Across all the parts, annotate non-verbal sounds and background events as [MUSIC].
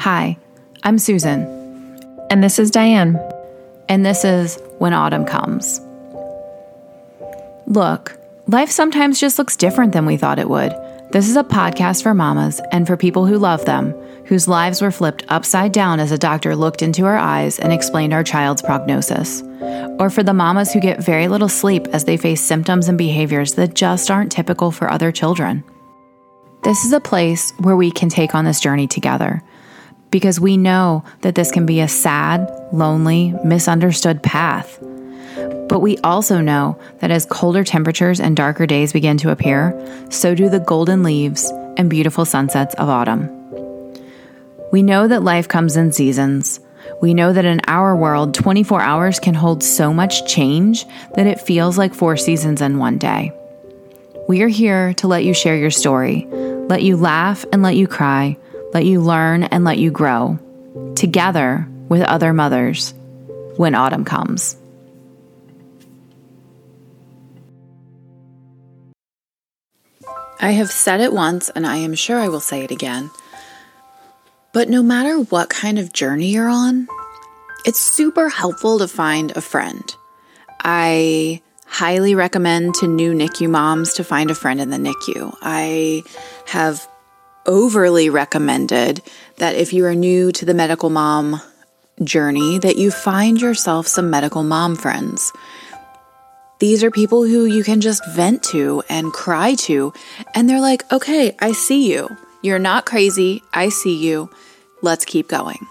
Hi, I'm Susan, And this is Diane. and this is When Autumn Comes. Look, life sometimes just looks different than we thought it would. This is a podcast for mamas and for people who love them, whose lives were flipped upside down as a doctor looked into our eyes and explained our child's prognosis. Or for the mamas who get very little sleep as they face symptoms and behaviors that just aren't typical for other children. This is a place where we can take on this journey together because we know that this can be a sad, lonely, misunderstood path. But we also know that as colder temperatures and darker days begin to appear, so do the golden leaves and beautiful sunsets of autumn. We know that life comes in seasons. We know that in our world, 24 hours can hold so much change that it feels like four seasons in one day. We are here to let you share your story, let you laugh and let you cry, let you learn and let you grow, together with other mothers when autumn comes. I have said it once, and I am sure I will say it again. But no matter what kind of journey you're on, it's super helpful to find a friend. I highly recommend to new NICU moms to find a friend in the NICU. I have overly recommended that if you are new to the medical mom journey that you find yourself some medical mom friends. These are people who you can just vent to and cry to and they're like, "Okay, I see you. You're not crazy. I see you. Let's keep going."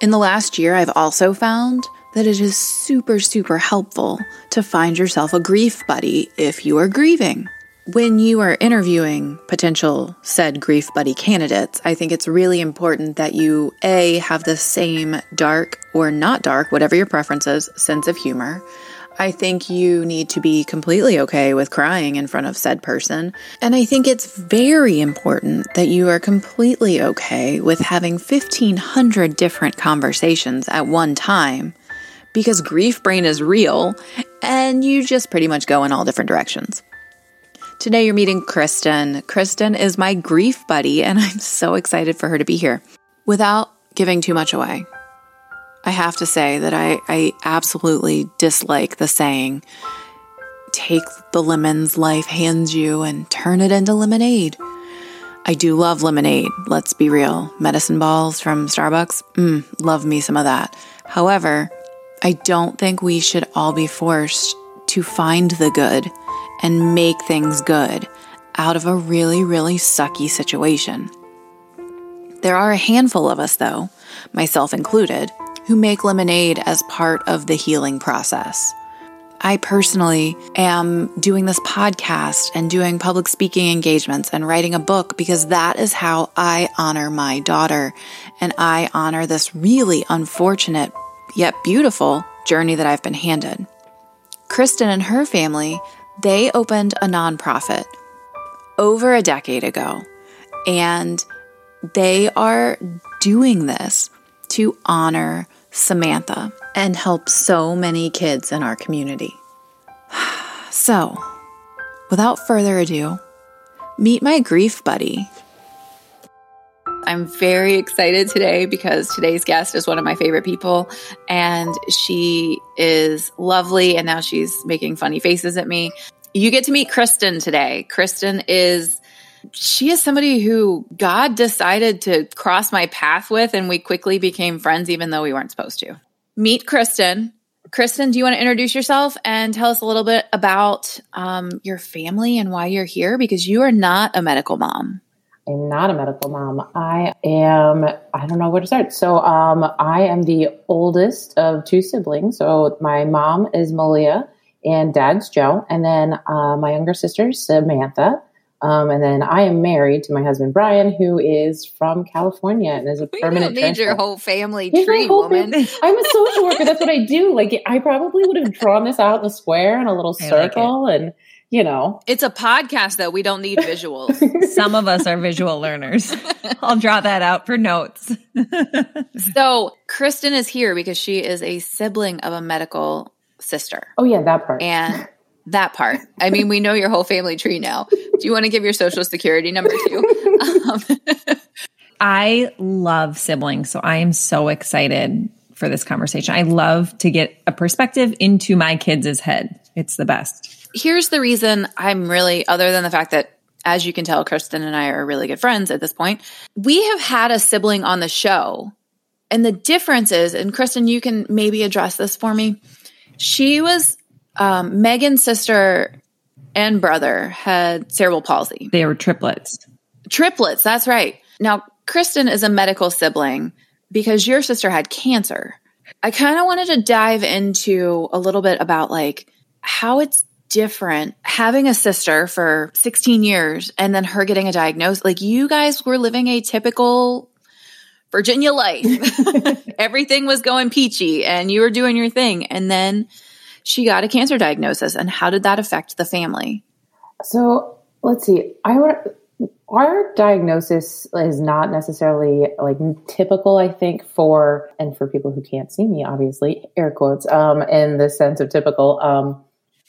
In the last year, I've also found that it is super, super helpful to find yourself a grief buddy if you are grieving. When you are interviewing potential said grief buddy candidates, I think it's really important that you A, have the same dark or not dark, whatever your preference is, sense of humor. I think you need to be completely okay with crying in front of said person. And I think it's very important that you are completely okay with having 1,500 different conversations at one time because grief brain is real and you just pretty much go in all different directions. Today you're meeting Kristen. Kristen is my grief buddy, and [LAUGHS] I'm so excited for her to be here. Without giving too much away, I have to say that I, I absolutely dislike the saying, take the lemons life hands you and turn it into lemonade. I do love lemonade, let's be real. Medicine balls from Starbucks, mm, love me some of that. However, I don't think we should all be forced to find the good and make things good out of a really, really sucky situation. There are a handful of us, though, myself included, who make lemonade as part of the healing process. I personally am doing this podcast and doing public speaking engagements and writing a book because that is how I honor my daughter and I honor this really unfortunate yet beautiful journey that I've been handed. Kristen and her family, they opened a nonprofit over a decade ago, and they are doing this to honor Samantha and help so many kids in our community. [SIGHS] So, without further ado, meet my grief buddy. I'm very excited today because today's guest is one of my favorite people and she is lovely and now she's making funny faces at me. You get to meet Kristen today. Kristen is she is somebody who God decided to cross my path with and we quickly became friends even though we weren't supposed to. Meet Kristen. Kristen, do you want to introduce yourself and tell us a little bit about um, your family and why you're here? Because you are not a medical mom. I'm not a medical mom. I am, I don't know where to start. So, um, I am the oldest of two siblings. So, my mom is Malia and dad's Joe. And then uh, my younger sister, Samantha. Um, and then I am married to my husband, Brian, who is from California and is a We permanent don't need your whole family Here's tree, whole woman. thing. I'm a social worker. That's what I do. Like, I probably would have drawn this out in a square and a little I like circle and, you know, It's a podcast, though. We don't need visuals. [LAUGHS] Some of us are visual learners. [LAUGHS] I'll draw that out for notes. [LAUGHS] so, Kristen is here because she is a sibling of a medical sister. oh, yeah, that part. And that part. I mean, we know your whole family tree now. Do you want to give your social security number too? Um, I love siblings, so I am so excited for this conversation. I love to get a perspective into my kids' head. It's the best. Here's the reason I'm really, other than the fact that, as you can tell, Kristen and I are really good friends at this point, we have had a sibling on the show. And the difference is, and Kristen, you can maybe address this for me. She was um, Megan's sister and brother had cerebral palsy. They were triplets. Triplets, that's right. Now, Kristen is a medical sibling because your sister had cancer. I kind of wanted to dive into a little bit about like how it's different having a sister for 16 years and then her getting a diagnosis. Like you guys were living a typical Virginia life. [LAUGHS] Everything was going peachy and you were doing your thing. And then she got a cancer diagnosis. And how did that affect the family? So let's see. I would our diagnosis is not necessarily like typical i think for and for people who can't see me obviously air quotes um, in the sense of typical um,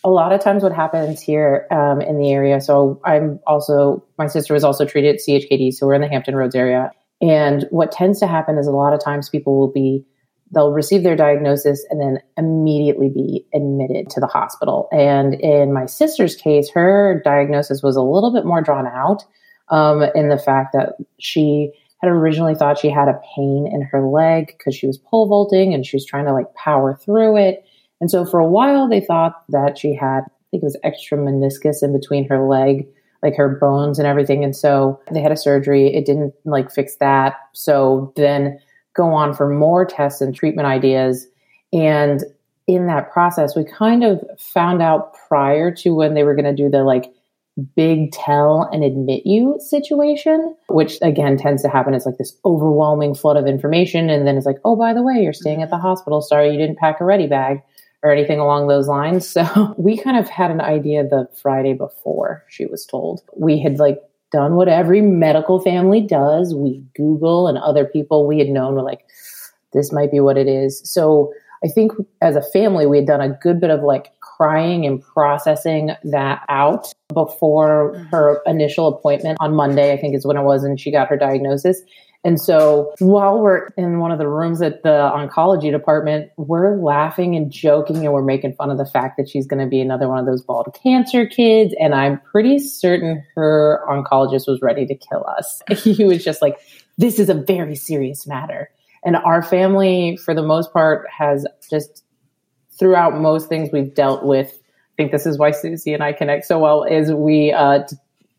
a lot of times what happens here um, in the area so i'm also my sister was also treated at chkd so we're in the hampton roads area and what tends to happen is a lot of times people will be they'll receive their diagnosis and then immediately be admitted to the hospital and in my sister's case her diagnosis was a little bit more drawn out um, in the fact that she had originally thought she had a pain in her leg because she was pole vaulting and she was trying to like power through it. And so for a while, they thought that she had, I think it was extra meniscus in between her leg, like her bones and everything. And so they had a surgery. It didn't like fix that. So then go on for more tests and treatment ideas. And in that process, we kind of found out prior to when they were going to do the like big tell and admit you situation, which again tends to happen as like this overwhelming flood of information. And then it's like, oh, by the way, you're staying at the hospital. Sorry, you didn't pack a ready bag or anything along those lines. So [LAUGHS] we kind of had an idea the Friday before she was told. We had like done what every medical family does. We Google and other people we had known were like, this might be what it is. So I think as a family, we had done a good bit of like crying and processing that out before mm-hmm. her initial appointment on Monday, I think is when it was, and she got her diagnosis. And so while we're in one of the rooms at the oncology department, we're laughing and joking and we're making fun of the fact that she's going to be another one of those bald cancer kids. And I'm pretty certain her oncologist was ready to kill us. [LAUGHS] he was just like, this is a very serious matter. And our family, for the most part, has just throughout most things we've dealt with, I think this is why Susie and I connect so well, is we uh,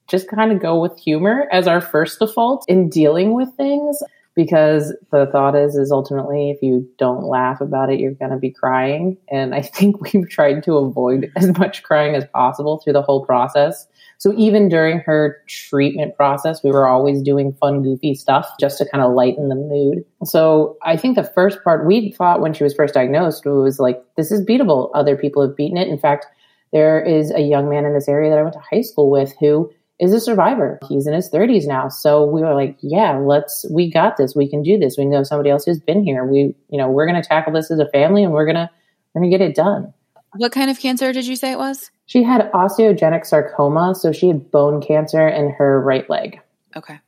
just kind of go with humor as our first default in dealing with things because the thought is is ultimately if you don't laugh about it you're going to be crying and i think [LAUGHS] we've tried to avoid as much crying as possible through the whole process so even during her treatment process, we were always doing fun, goofy stuff just to kind of lighten the mood. So I think the first part we thought when she was first diagnosed was like, this is beatable. Other people have beaten it. In fact, there is a young man in this area that I went to high school with who is a survivor. He's in his 30s now. So we were like, yeah, let's, we got this. We can do this. We know somebody else who's been here. We, you know, we're going to tackle this as a family and we're going to, we're going to get it done. What kind of cancer did you say it was? She had osteogenic sarcoma, so she had bone cancer in her right leg. Okay.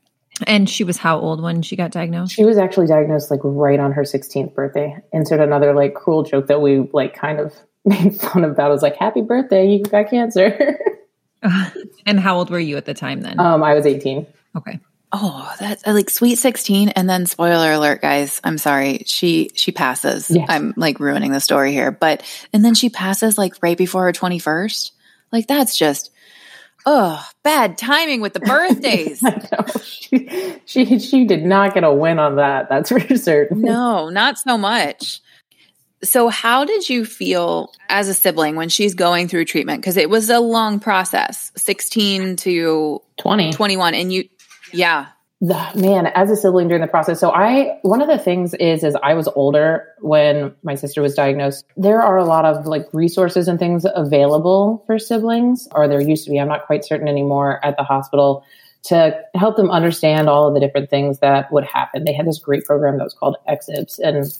And she was how old when she got diagnosed? She was actually diagnosed like right on her 16th birthday. Insert another like cruel joke that we like kind of [LAUGHS] made fun about. It was like, happy birthday, you got cancer. [LAUGHS] [LAUGHS] and how old were you at the time then? Um, I was 18. Okay. Oh, that's uh, like sweet 16 and then spoiler alert guys, I'm sorry. She she passes. Yes. I'm like ruining the story here, but and then she passes like right before her 21st. Like that's just oh, bad timing with the [LAUGHS] birthdays. she, she she did not get a win on that. That's for certain. No, not so much. So, how did you feel as a sibling when she's going through treatment? Because it was a long process 16 to 20. 21. And you, yeah. The, man, as a sibling during the process. So I, one of the things is, is I was older when my sister was diagnosed. There are a lot of like resources and things available for siblings, or there used to be. I'm not quite certain anymore at the hospital to help them understand all of the different things that would happen. They had this great program that was called XIBS and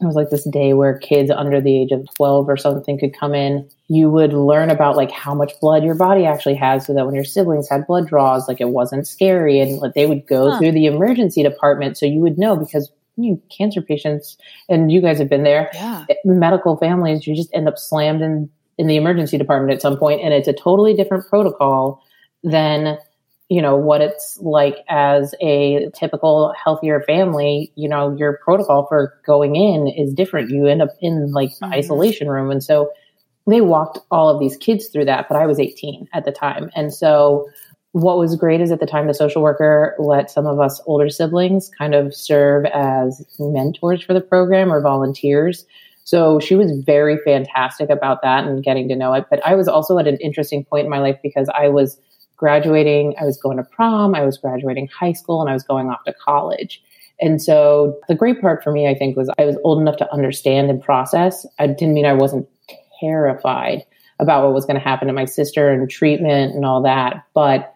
it was like this day where kids under the age of 12 or something could come in you would learn about like how much blood your body actually has so that when your siblings had blood draws like it wasn't scary and like, they would go huh. through the emergency department so you would know because you cancer patients and you guys have been there yeah. Eh, medical families you just end up slammed in in the emergency department at some point and it's a totally different protocol than you know what it's like as a typical healthier family you know your protocol for going in is different. You end up in like mm-hmm. isolation room. And so they walked all of these kids through that but i was 18 at the time. And so what was great is at the time the social worker let some of us older siblings kind of serve as mentors for the program or volunteers. So she was very fantastic about that and getting to know it. But i was also at an interesting point in my life because i was graduating, I was going to prom, I was graduating high school, and I was going off to college. And so the great part for me, I think, was I was old enough to understand and process. I didn't mean I wasn't terrified about what was going to happen to my sister and treatment and all that. But,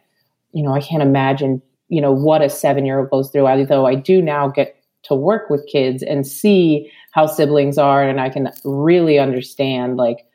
you know, I can't imagine, you know, what a seven year old goes through. Although I do now get to work with kids and see how siblings are, and I can really understand, like,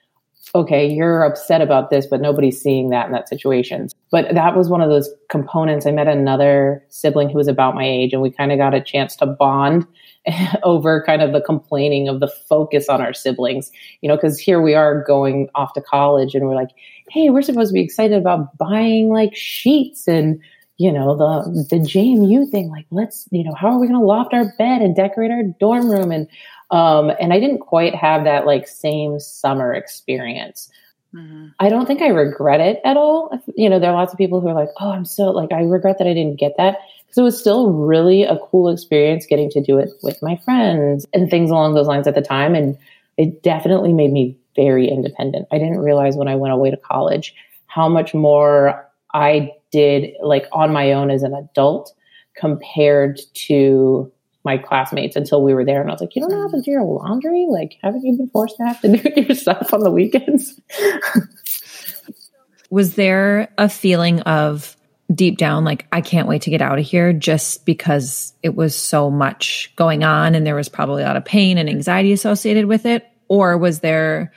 okay, you're upset about this, but nobody's seeing that in that situation. But that was one of those components. I met another sibling who was about my age, and we kind of got a chance to bond [LAUGHS] over kind of the complaining of the focus on our siblings, you know, because here we are going off to college and we're like, hey, we're supposed to be excited about buying like sheets and you know the the JMU thing like let's you know how are we going to loft our bed and decorate our dorm room and um, and I didn't quite have that like same summer experience. Mm-hmm. I don't think I regret it at all. You know, there are lots of people who are like, oh, I'm so like, I regret that I didn't get that. Because it was still really a cool experience getting to do it with my friends and things along those lines at the time. And it definitely made me very independent. I didn't realize when I went away to college how much more I did like on my own as an adult compared to my classmates until we were there. And I was like, you don't know how to do your laundry? Like, haven't you been forced to have to [LAUGHS] do it yourself on the weekends? [LAUGHS] was there a feeling of deep down, like, I can't wait to get out of here just because it was so much going on and there was probably a lot of pain and anxiety associated with it? Or was there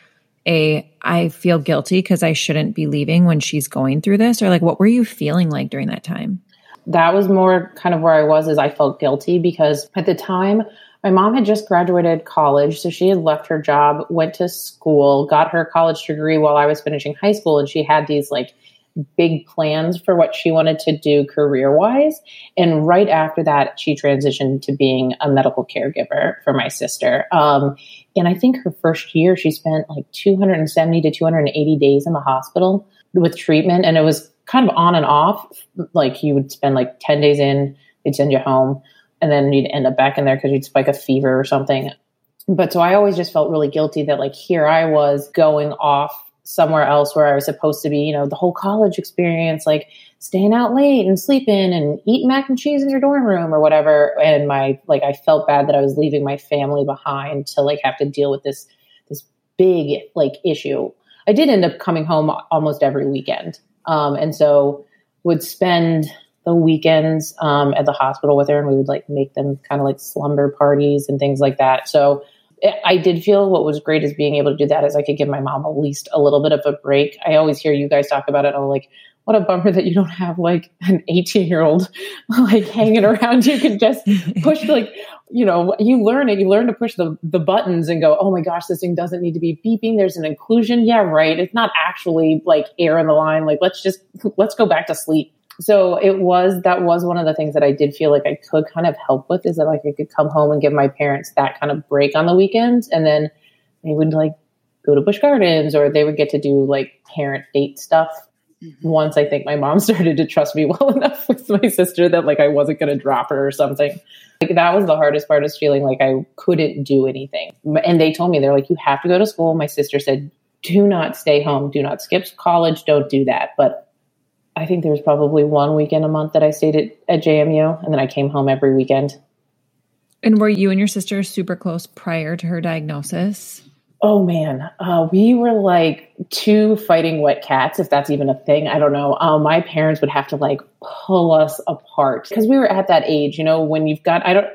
a, I feel guilty because I shouldn't be leaving when she's going through this? Or like, what were you feeling like during that time? That was more kind of where I was as I felt guilty because at the time my mom had just graduated college, so she had left her job, went to school, got her college degree while I was finishing high school, and she had these like big plans for what she wanted to do career wise. And right after that, she transitioned to being a medical caregiver for my sister. Um, and I think her first year, she spent like 270 to 280 days in the hospital with treatment, and it was kind of on and off. Like you would spend like 10 days in, they'd send you home, and then you'd end up back in there because you'd spike a fever or something. But so I always just felt really guilty that like here I was going off somewhere else where I was supposed to be, you know, the whole college experience, like staying out late and sleeping and eating mac and cheese in your dorm room or whatever. And my like I felt bad that I was leaving my family behind to like have to deal with this this big like issue. I did end up coming home almost every weekend. Um, and so would spend the weekends um, at the hospital with her and we would like make them kind of like slumber parties and things like that. So I did feel what was great is being able to do that is I could give my mom at least a little bit of a break. I always hear you guys talk about it. I'm like, what a bummer that you don't have like an 18 year old like hanging around. You can just push like, you know, you learn it. You learn to push the, the buttons and go, oh my gosh, this thing doesn't need to be beeping. There's an occlusion. Yeah, right. It's not actually like air in the line. Like, let's just, let's go back to sleep. So it was, that was one of the things that I did feel like I could kind of help with is that like I could come home and give my parents that kind of break on the weekends. And then they would like go to Busch Gardens or they would get to do like parent date stuff Mm-hmm. once I think my mom [LAUGHS] started to trust me well [LAUGHS] enough with my sister that like I wasn't going to drop her or something. Like that was the hardest part is feeling like I couldn't do anything. And they told me they're like you have to go to school. My sister said do not stay home, do not skip college, don't do that. But I think there was probably one weekend a month that I stayed at, at JMU and then I came home every weekend. And were you and your sister super close prior to her diagnosis? Oh man, uh, we were like two fighting wet cats, if that's even a thing. I don't know. Uh, my parents would have to like pull us apart because we were at that age, you know, when you've got, I don't,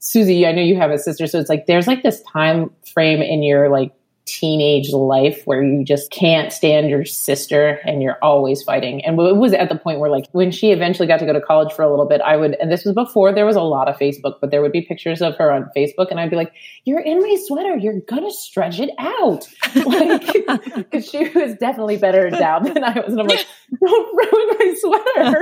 Susie, I know you have a sister, so it's like there's like this time frame in your like teenage life where you just can't stand your sister and you're always fighting. And it was at the point where, like, when she eventually got to go to college for a little bit, I would, and this was before there was a lot of Facebook, but there would be pictures of her on Facebook, and I'd be like, You're in my sweater. You're going to stretch it out. [LAUGHS] Like, because she was definitely better down than I was. And I'm like, Don't ruin my sweater.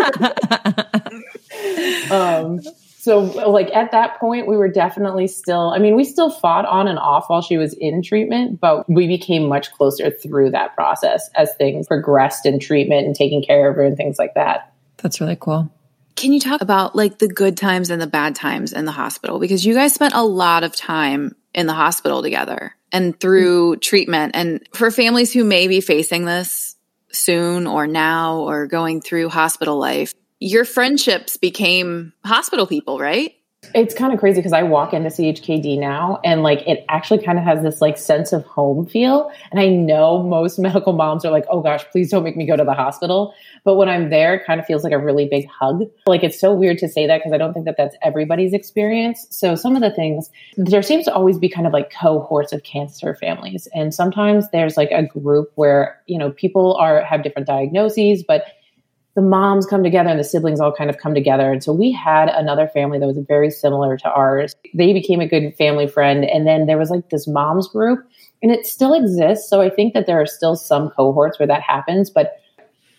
[LAUGHS] um, so like at that point we were definitely still i mean we still fought on and off while she was in treatment but we became much closer through that process as things progressed in treatment and taking care of her and things like that. That's really cool. Can you talk about like the good times and the bad times in the hospital? Because you guys spent a lot of time in the hospital together and through mm-hmm. treatment. And for families who may be facing this soon or now or going through hospital life your friendships became hospital people, right? It's kind of crazy because I walk into CHKD now and like it actually kind of has this like sense of home feel. And I know most [LAUGHS] medical moms are like, oh gosh, please don't make me go to the hospital. But when I'm there, it kind of feels like a really big hug. Like it's so weird to say that because I don't think that that's everybody's experience. So some of the things, there seems to always be kind of like cohorts of cancer families. And sometimes there's like a group where, you know, people are, have different diagnoses, but the moms come together and the siblings all kind of come together. And so we had another family that was very similar to ours. They became a good family friend. And then there was like this moms group, and it still exists. So I think that there are still some cohorts where that happens. But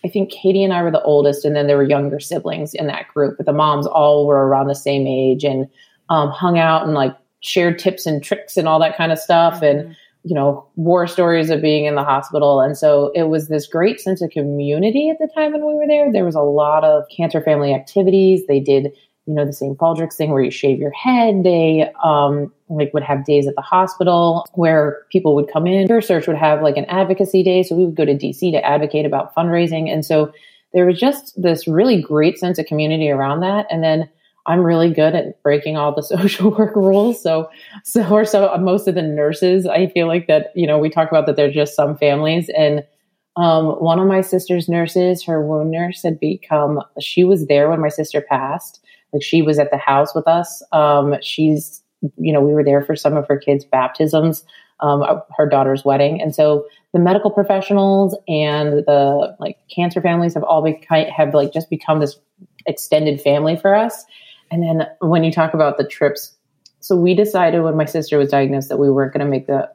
I think Katie and I were the oldest, and then there were younger siblings in that group. But the moms all were around the same age and um, hung out and like shared tips and tricks and all that kind of stuff. And mm-hmm you know, war stories of being in the hospital. And so it was this great sense of community at the time when we were there. There was a lot of cancer family activities. They did, you know, the St. Baldrick's thing where you shave your head. They um, like would have days at the hospital where people would come in. CureSearch would have like an advocacy day. So we would go to DC to advocate about fundraising. And so there was just this really great sense of community around that. And then I'm really good at breaking all the [LAUGHS] social work rules. So, so or so most of the nurses, I feel like that, you know, we talk about that they're just some families. And um, one of my sister's nurses, her wound nurse had become, she was there when my sister passed. Like she was at the house with us. Um, she's, you know, we were there for some of her kids' baptisms, um, her daughter's wedding. And so the medical professionals and the like cancer families have all become, have like just become this extended family for us. And then when you talk about the trips, so we decided when my sister was diagnosed that we weren't going to make the,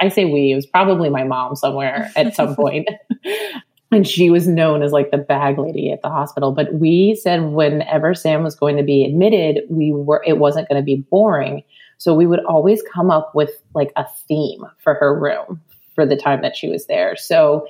I say we, it was probably my mom somewhere at some [LAUGHS] point. [LAUGHS] and she was known as like the bag lady at the hospital. But we said whenever Sam was going to be admitted, we were, it wasn't going to be boring. So we would always come up with like a theme for her room for the time that she was there. So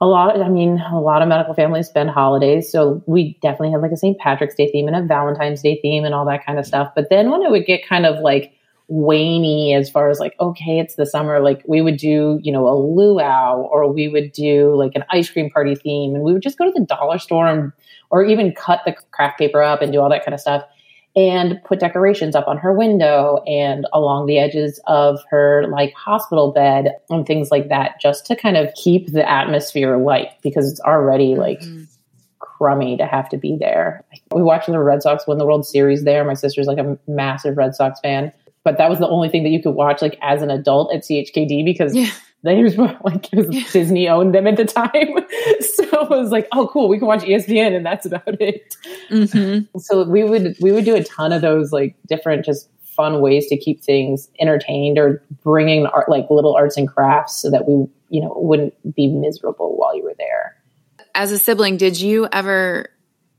a lot i mean a lot of medical families spend holidays so we definitely had like a st patrick's day theme and a valentine's day theme and all that kind of stuff. But then when it would get kind of like waney as far as like okay it's the summer like we would do you know a luau or we would do like an ice cream party theme and we would just go to the dollar store and, or even cut the craft paper up and do all that kind of stuff and put decorations up on her window and along the edges of her like hospital bed and things like that just to kind of keep the atmosphere light because it's already like mm-hmm. crummy to have to be there. We watched the Red Sox win the World Series there. My sister's like a massive Red Sox fan. But that was the only thing that you could watch like as an adult at CHKD because yeah they were [LAUGHS] like was Disney owned them at the time. [LAUGHS] so it was like, oh cool, we can watch ESPN and that's about it. Mm-hmm. [LAUGHS] So we would we would do a ton of those like different just fun ways to keep things entertained or bringing art like little arts and crafts so that we you know wouldn't be miserable while you were there. As a sibling, did you ever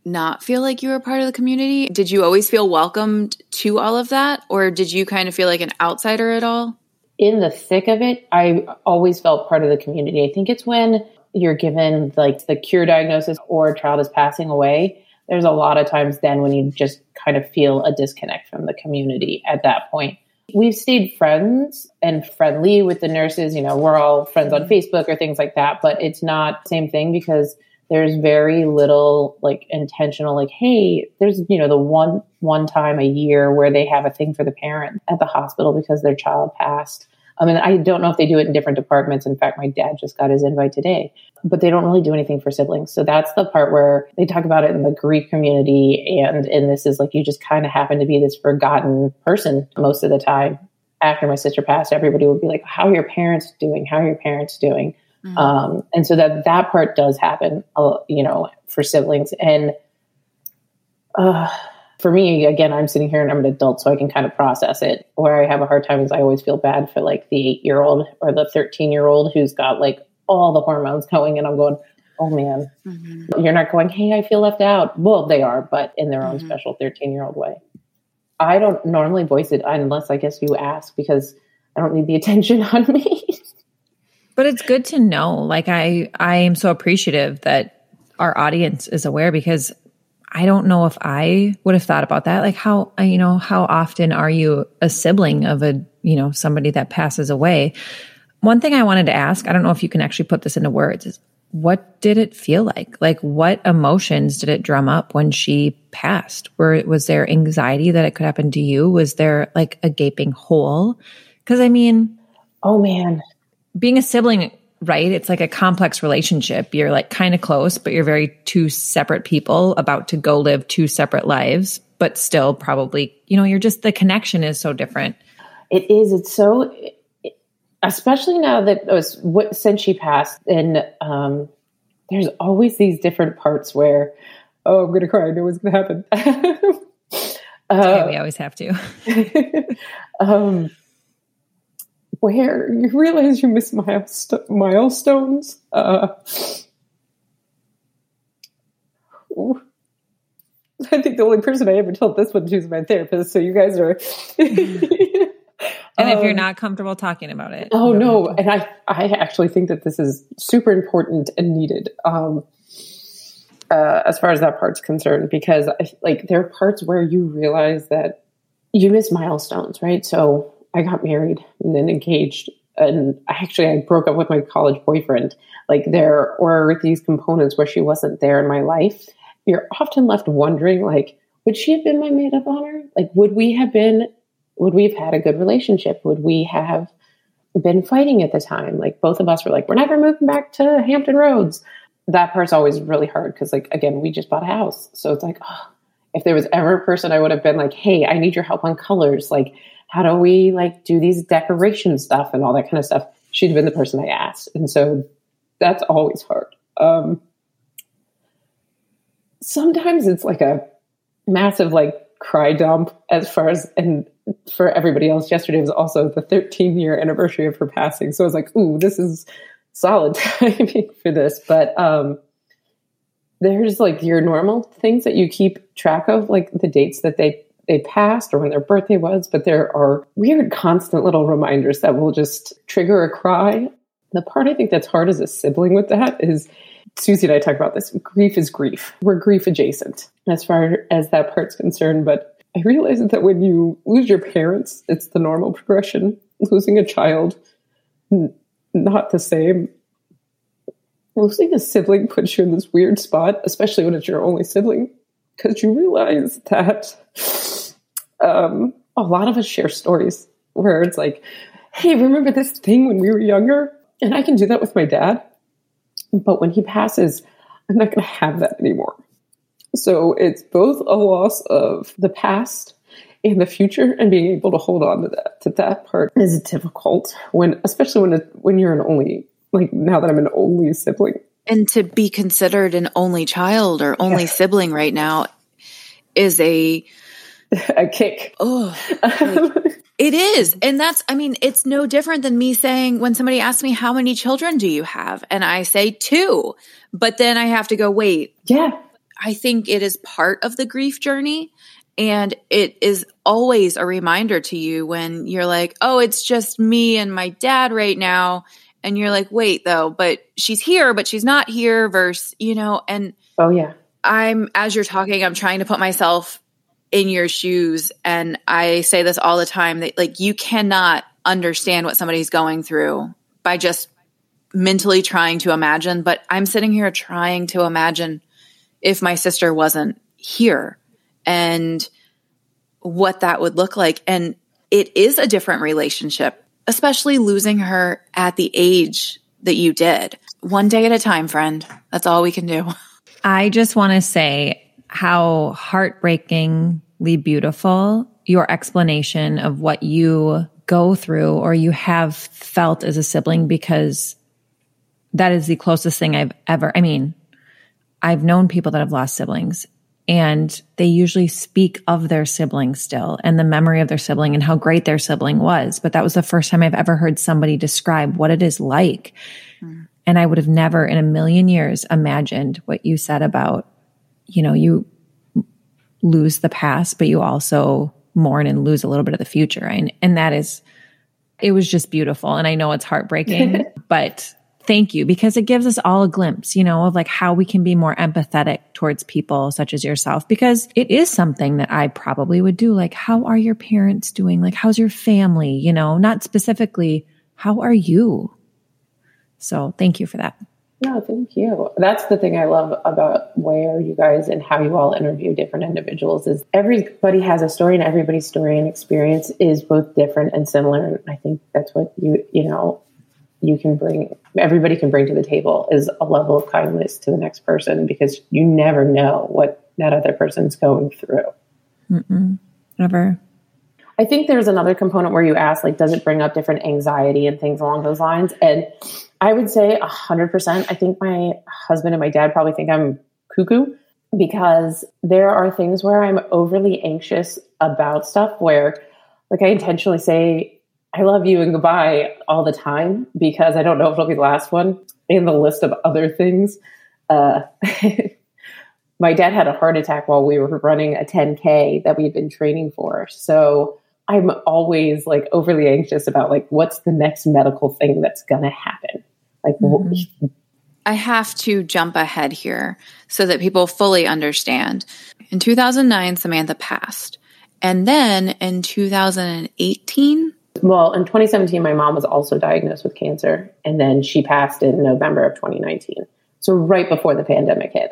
not feel like you were part of the community? Did you always feel welcomed to all of that or did you kind of feel like an outsider at all? In the thick of it, I always felt part of the community. I think it's when you're given like the cure diagnosis or a child is passing away. There's a lot of times then when you just kind of feel a disconnect from the community at that point. We've stayed friends and friendly with the nurses. You know, we're all friends on Facebook or things like that, but it's not the same thing because there's very little like intentional like hey there's you know the one one time a year where they have a thing for the parent at the hospital because their child passed I mean, I don't know if they do it in different departments. In fact, my dad just got his invite today, but they don't really do anything for siblings. So that's the part where they talk about it in the grief community. And, and this is like, you just kind of happen to be this forgotten person most of the time. After my sister passed, everybody would be like, how are your parents doing? How are your parents doing? Mm-hmm. Um, and so that that part does happen, uh, you know, for siblings. And uh, for me, again, I'm sitting here and I'm an adult, so I can kind of process it. Where I have a hard time is I always feel bad for like the eight year old or the 13 year old who's got like all the hormones going, and I'm going, oh man, mm-hmm. you're not going, hey, I feel left out. Well, they are, but in their own mm-hmm. special 13 year old way. I don't normally voice it unless I guess you ask because I don't need the [LAUGHS] attention on me. but it's good to know. Like I, I am so appreciative that our audience is aware because I don't know if I would have thought about that. Like how, uh, you know, how often are you a sibling of a, you know, somebody that passes away? One thing I wanted to ask, I don't know if you can actually put this into words, is what did it feel like? Like what emotions did it drum up when she passed? Were was there anxiety that it could happen to you? Was there like a gaping hole? Cuz I mean, oh man, being a sibling right? It's like a complex relationship. You're like kind of close, but you're very two separate people about to go live two separate lives, but still probably, you know, you're just the connection is so different. It is. It's so, especially now that it was what since she passed, and um, there's always these different parts where, oh, I'm gonna cry. I know what's gonna happen. [LAUGHS] uh, okay, we always have to. [LAUGHS] um, where you realize you miss milest- milestones. Uh, I think the only person I ever told this one to is my therapist. So you guys are. [LAUGHS] and if you're um, not comfortable talking about it, oh no! And I, I actually think that this is super important and needed. Um, uh, as far as that part's concerned, because I, like there are parts where you realize that you miss milestones, right? So I got married and then engaged. And actually, I broke up with my college boyfriend. Like, there were these components where she wasn't there in my life. You're often left wondering, like, would she have been my maid of honor? Like, would we have been, would we have had a good relationship? Would we have been fighting at the time? Like, both of us were like, we're never moving back to Hampton Roads. That part's always really hard because, like, again, we just bought a house. So it's like, oh, if there was ever a person I would have been like, hey, I need your help on colors. Like, how do we like do these decoration stuff and all that kind of stuff? She'd been the person I asked. And so that's always hard. Um, sometimes it's like a massive like cry dump as far as and for everybody else yesterday was also the 13 year anniversary of her passing so i was like ooh this is solid [LAUGHS] timing for this but um there's like your normal things that you keep track of like the dates that they they passed or when their birthday was, but there are weird, constant little reminders that will just trigger a cry. The part I think that's hard as a sibling with that is Susie and I talk about this. Grief is grief. We're grief adjacent as far as that part's concerned. But I realize that when you lose your parents, it's the normal progression. Losing a child, n- not the same. Losing a sibling puts you in this weird spot, especially when it's your only sibling, because you realize that um, a lot of us share stories where it's like, hey, remember this thing when we were younger? And I can do that with my dad. But when he passes, I'm not going to have that anymore. So it's both a loss of the past and the future, and being able to hold on to that to that part is difficult when, especially when it, when you're an only like now that I'm an only sibling. And to be considered an only child or only yeah. sibling right now is a [LAUGHS] a kick. Oh, [LAUGHS] it is. And that's, I mean, it's no different than me saying when somebody asks me, how many children do you have? And I say two, but then I have to go, wait. Yeah. I think it is part of the grief journey. And it is always a reminder to you when you're like, oh, it's just me and my dad right now. And you're like, wait, though, but she's here, but she's not here, versus, you know, and oh, yeah. I'm, as you're talking, I'm trying to put myself in your shoes and i say this all the time that like you cannot understand what somebody's going through by just mentally trying to imagine but i'm sitting here trying to imagine if my sister wasn't here and what that would look like and it is a different relationship especially losing her at the age that you did. One day at a time, friend. That's all we can do. [LAUGHS] I just want to say how heartbreakingly beautiful your explanation of what you go through or you have felt as a sibling because that is the closest thing I've ever, I mean, I've known people that have lost siblings and they usually speak of their sibling still and the memory of their sibling and how great their sibling was. But that was the first time I've ever heard somebody describe what it is like. Mm. And I would have never in a million years imagined what you said about, you know, you lose the past, but you also mourn and lose a little bit of the future. And, and that is, it was just beautiful. And I know it's heartbreaking, [LAUGHS] but thank you because it gives us all a glimpse, you know, of like how we can be more empathetic towards people such as yourself because it is something that I probably would do. Like, how are your parents doing? Like, how's your family? You know, not specifically, how are you? So thank you for that. No, thank you. That's the thing I love about where you guys and how you all interview different individuals is everybody has a story and everybody's story and experience is both different and similar. And I think that's what you, you know, you can bring everybody can bring to the table is a level of kindness to the next person because you never know what that other person's going through Mm-mm. never i think there's another component where you ask like does it bring up different anxiety and things along those lines and i would say 100% i think my husband and my dad probably think i'm cuckoo because there are things where i'm overly anxious about stuff where like i intentionally say I love you and goodbye all the time because I don't know if it'll be the last one in the list of other things. Uh, [LAUGHS] my dad had a heart attack while we were running a 10K that we had been training for. So I'm always like overly anxious about like what's the next medical thing that's going to happen. Like, mm-hmm. [LAUGHS] I have to jump ahead here so that people fully understand. In 2009, Samantha passed. And then in 2018, well, in 2017, my mom was also diagnosed with cancer, and then she passed in November of 2019. So, right before the pandemic hit.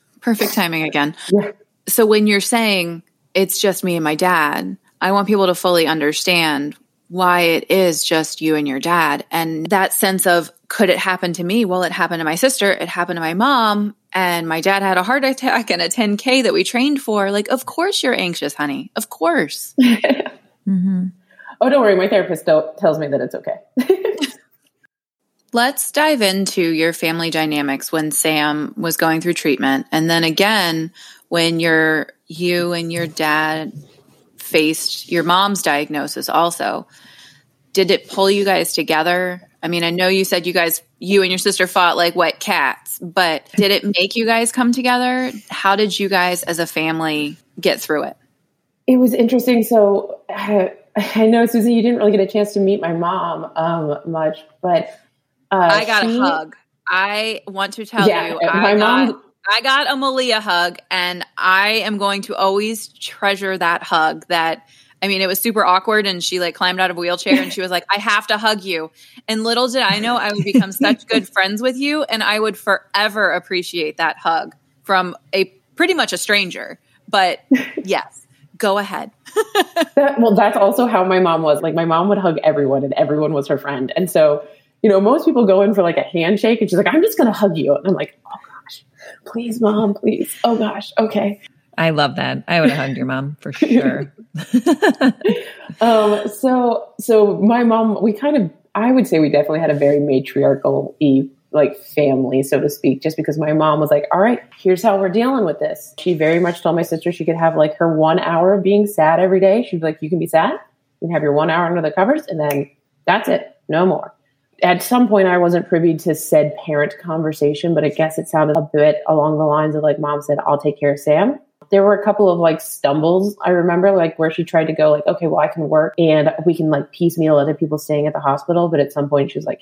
[LAUGHS] Perfect timing again. Yeah. So, when you're saying it's just me and my dad, I want people to fully understand why it is just you and your dad. And that sense of could it happen to me? Well, it happened to my sister, it happened to my mom, and my dad had a heart attack and a 10K that we trained for. Like, of course you're anxious, honey. Of course. [LAUGHS] mm-hmm. Oh, don't worry. My therapist tells me that it's okay. [LAUGHS] Let's dive into your family dynamics when Sam was going through treatment. And then again, when your you and your dad faced your mom's diagnosis also. Did it pull you guys together? I mean, I know you said you guys you and your sister fought like wet cats, but did it make you guys come together? How did you guys as a family get through it? It was interesting. So uh, [SIGHS] I know, Susie, you didn't really get a chance to meet my mom um, much, but uh, I got she, a hug. I want to tell yeah, you, my I mom. Got, I got a Malia hug, and I am going to always treasure that hug. That I mean, it was super awkward, and she like climbed out of a wheelchair, and she was like, "I have to hug you." And little did I know, I would become such [LAUGHS] good friends with you, and I would forever appreciate that hug from a pretty much a stranger. But [LAUGHS] yes go ahead. [LAUGHS] that, well, that's also how my mom was. Like, my mom would hug everyone, and everyone was her friend. And so, you know, most people go in for like a handshake, and she's like, I'm just going to hug you. And I'm like, oh please, mom, please. Oh gosh, okay. I love that. I would have hugged your mom for sure. [LAUGHS] [LAUGHS] um, so, so my mom, we kind of, I would say we definitely had a very matriarchal e like family, so to speak, just because my mom was like, all right, here's how we're dealing with this. She very much told my sister she could have like her one hour of being sad every day. She'd be like, you can be sad, you can have your one hour under the covers, and then that's it, no more. At some point, I wasn't privy to said parent conversation, but I guess it sounded a bit along the lines of like, mom said, I'll take care of Sam. There were a couple of like stumbles I remember, like where she tried to go, like, okay, well, I can work and we can like piecemeal other people staying at the hospital. But at some point, she was like,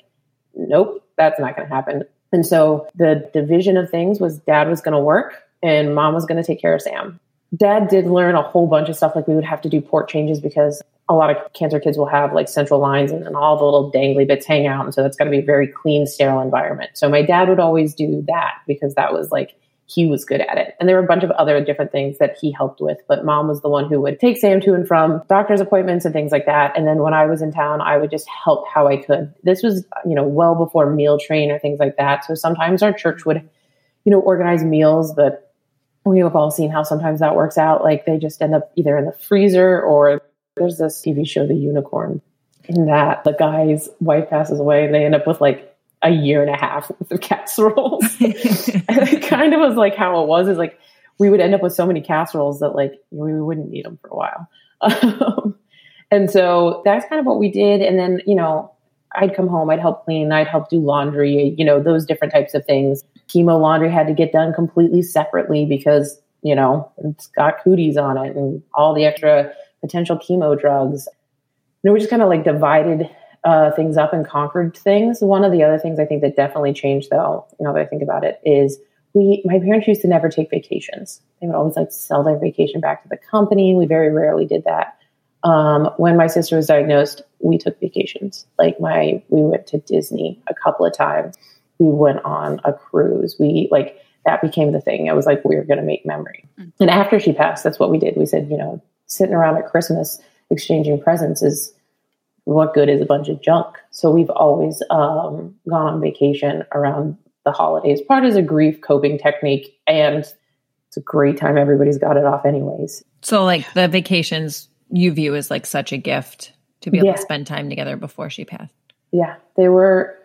nope, that's not going to happen. And so the division of things was dad was going to work and mom was going to take care of Sam. Dad did learn a whole bunch of stuff, like we would have to do port changes because a lot of cancer kids will have like central lines and then all the little dangly bits hang out. And so that's going to be a very clean, sterile environment. So my dad would always do that because that was like he was good at it. And there were a bunch of other different things that he helped with, but mom was the one who would take Sam to and from doctor's appointments and things like that. And then when I was in town, I would just help how I could. This was, you know, well before meal train or things like that. So sometimes our church would, you know, organize meals, but we have all seen how sometimes that works out. Like they just end up either in the freezer or there's this TV show, The Unicorn, in that the guy's wife passes away and they end up with like a year and a half worth of casseroles. [LAUGHS] [LAUGHS] and it kind of was like how it was is like we would end up with so many casseroles that like we wouldn't need them for a while. [LAUGHS] Um, and so that's kind of what we did. And then, you know, I'd come home, I'd help clean, I'd help do laundry, you know, those different types of things. Chemo laundry had to get done completely separately because, you know, it's got cooties on it and all the extra potential chemo drugs. You know, we just kind of like divided uh, things up and conquered things. One of the other things I think that definitely changed, though, you know, that I think about it, is we my parents used to never take vacations. They would always like sell their vacation back to the company. We very rarely did that. Um, when my sister was diagnosed, we took vacations. Like my, we went to Disney a couple of times. We went on a cruise. We like that became the thing. I was like we're going to make memory. Mm-hmm. And after she passed, that's what we did. We said, you know, sitting around at Christmas exchanging presents is what good is a bunch of junk? So we've always um, gone on vacation around the holidays. Part is a grief coping technique, and it's a great time. Everybody's got it off, anyways. So, like the vacations you view as like such a gift to be able yeah. to spend time together before she passed. Yeah, they were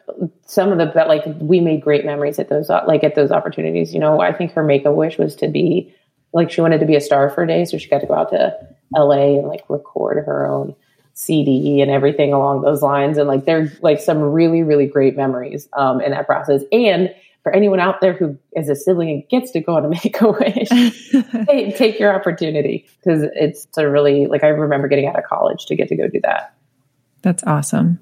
some of the but like we made great memories at those like at those opportunities. You know, I think her make a wish was to be like she wanted to be a star for a day, so she got to go out to LA and like record her own CD and everything along those lines. And like, there's like some really, really great memories um, in that process. And for anyone out there who is a sibling and gets to go on a [LAUGHS] make a wish, hey, [LAUGHS] take your opportunity because it's a really, like, I remember getting out of college to get to go do that. That's awesome.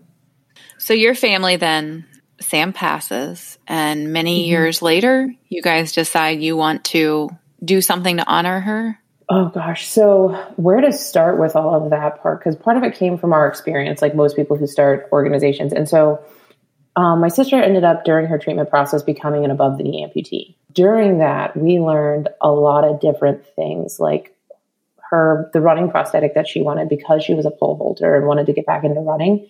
So your family then, Sam passes, and many mm-hmm. years later, you guys decide you want to do something to honor her. Oh gosh. So, where to start with all of that part? Because part of it came from our experience, like most people who start organizations. And so, um, my sister ended up during her treatment process becoming an above the knee amputee. During that, we learned a lot of different things, like her the running prosthetic that she wanted because she was a pole vaulter and wanted to get back into running.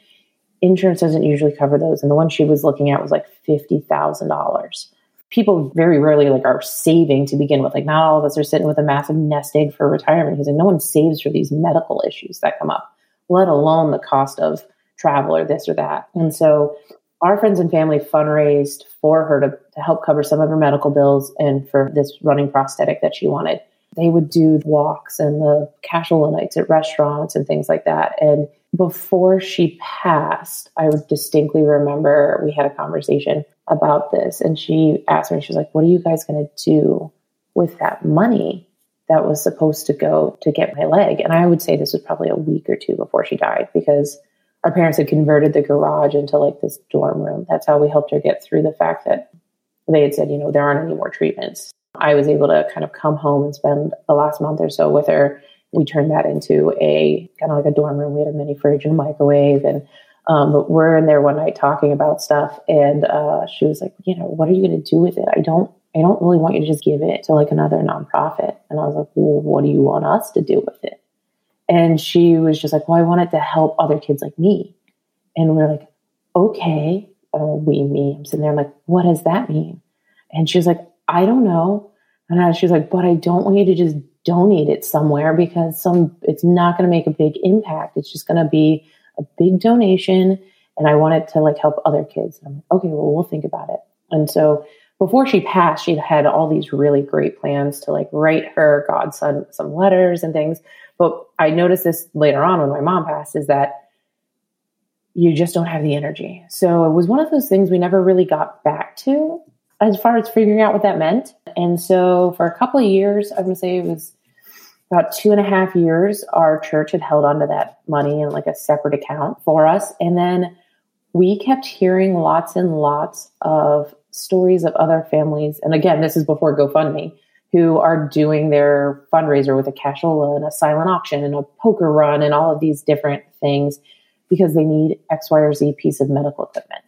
Insurance doesn't usually cover those, and the one she was looking at was like fifty thousand dollars people very rarely like are saving to begin with. Like not all of us are sitting with a massive nest egg for retirement. He's like, no one saves for these medical issues that come up, let alone the cost of travel or this or that. And so our friends and family fundraised for her to, to help cover some of her medical bills and for this running prosthetic that she wanted. They would do walks and the casual nights at restaurants and things like that. And before she passed, I would distinctly remember we had a conversation about this. And she asked me, she was like, What are you guys going to do with that money that was supposed to go to get my leg? And I would say this was probably a week or two before she died because our parents had converted the garage into like this dorm room. That's how we helped her get through the fact that they had said, you know, there aren't any more treatments. I was able to kind of come home and spend the last month or so with her. We turned that into a kind of like a dorm room. We had a mini fridge and a microwave and um, we're in there one night talking about stuff, and uh, she was like, "You know, what are you going to do with it? I don't, I don't really want you to just give it to like another nonprofit." And I was like, "Well, what do you want us to do with it?" And she was just like, "Well, I want it to help other kids like me." And we are like, "Okay." Uh, we, me, I'm sitting there, like, "What does that mean?" And she was like, "I don't know." And she was like, "But I don't want you to just donate it somewhere because some, it's not going to make a big impact. It's just going to be." A big donation and I wanted to like help other kids. I'm like, okay, well, we'll think about it. And so before she passed, she had all these really great plans to like write her godson some letters and things. But I noticed this later on when my mom passed is that you just don't have the energy. So it was one of those things we never really got back to as far as figuring out what that meant. And so for a couple of years, I'm gonna say it was about two and a half years, our church had held onto that money in like a separate account for us. And then we kept hearing lots and lots of stories of other families. And again, this is before GoFundMe, who are doing their fundraiser with a cashola and a silent auction and a poker run and all of these different things because they need X, Y, or Z piece of medical equipment.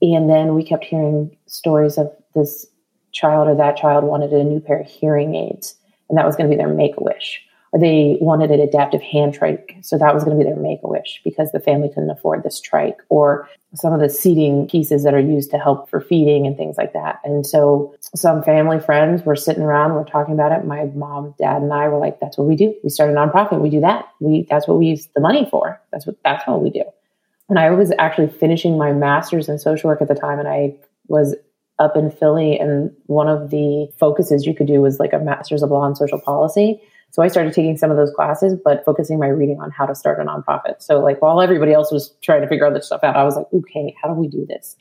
And then we kept hearing stories of this child or that child wanted a new pair of hearing aids, and that was going to be their make a wish. Or they wanted an adaptive hand trike, so that was going to be their make a wish because the family couldn't afford this trike. Or some of the seating pieces that are used to help for feeding and things like that. And so some family friends were sitting around, we're talking about it. My mom, dad, and I were like, that's what we do. We start a nonprofit. We do that. We that's what we use the money for. That's what that's what we do. And I was actually finishing my master's in social work at the time, and I was up in Philly, and one of the focuses you could do was like a master's of law and social policy. So I started taking some of those classes, but focusing my reading on how to start a nonprofit. So like while everybody else was trying to figure all this stuff out, I was like, okay, how do we do this?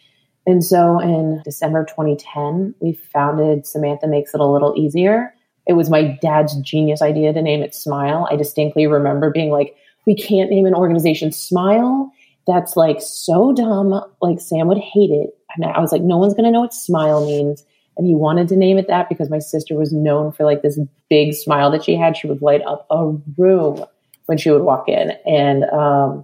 And so in December 2010, we founded Samantha Makes It a Little Easier. It was my dad's genius idea to name it Smile. I distinctly remember being like, we can't name an organization Smile. That's like so dumb. Like Sam would hate it. And I was like, no one's going to know what Smile means and he wanted to name it that because my sister was known for like this big smile that she had. She would light up a room when she would walk in. And um,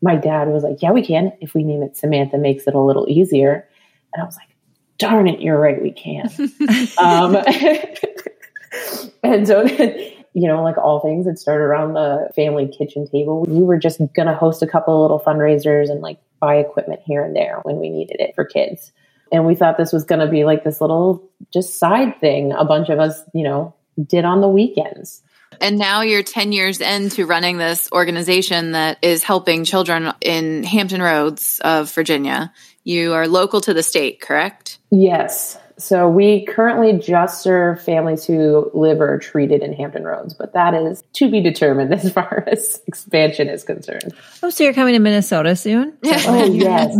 my dad was like, Yeah, we can. If we name it Samantha, makes it a little easier. And I was like, Darn it, you're right, we can. [LAUGHS] um, [LAUGHS] and so, you know, like all things, it started around the family kitchen table. We were just going to host a couple of little fundraisers and like buy equipment here and there when we needed it for kids. And we thought this was going to be like this little just side thing a bunch of us, you know, did on the weekends. And now you're 10 years into running this organization that is helping children in Hampton Roads of Virginia. You are local to the state, correct? Yes. So we currently just serve families who live or are treated in Hampton Roads, but that is to be determined [LAUGHS] as far as expansion is concerned. Oh, so you're coming to Minnesota soon? [LAUGHS] oh, yes.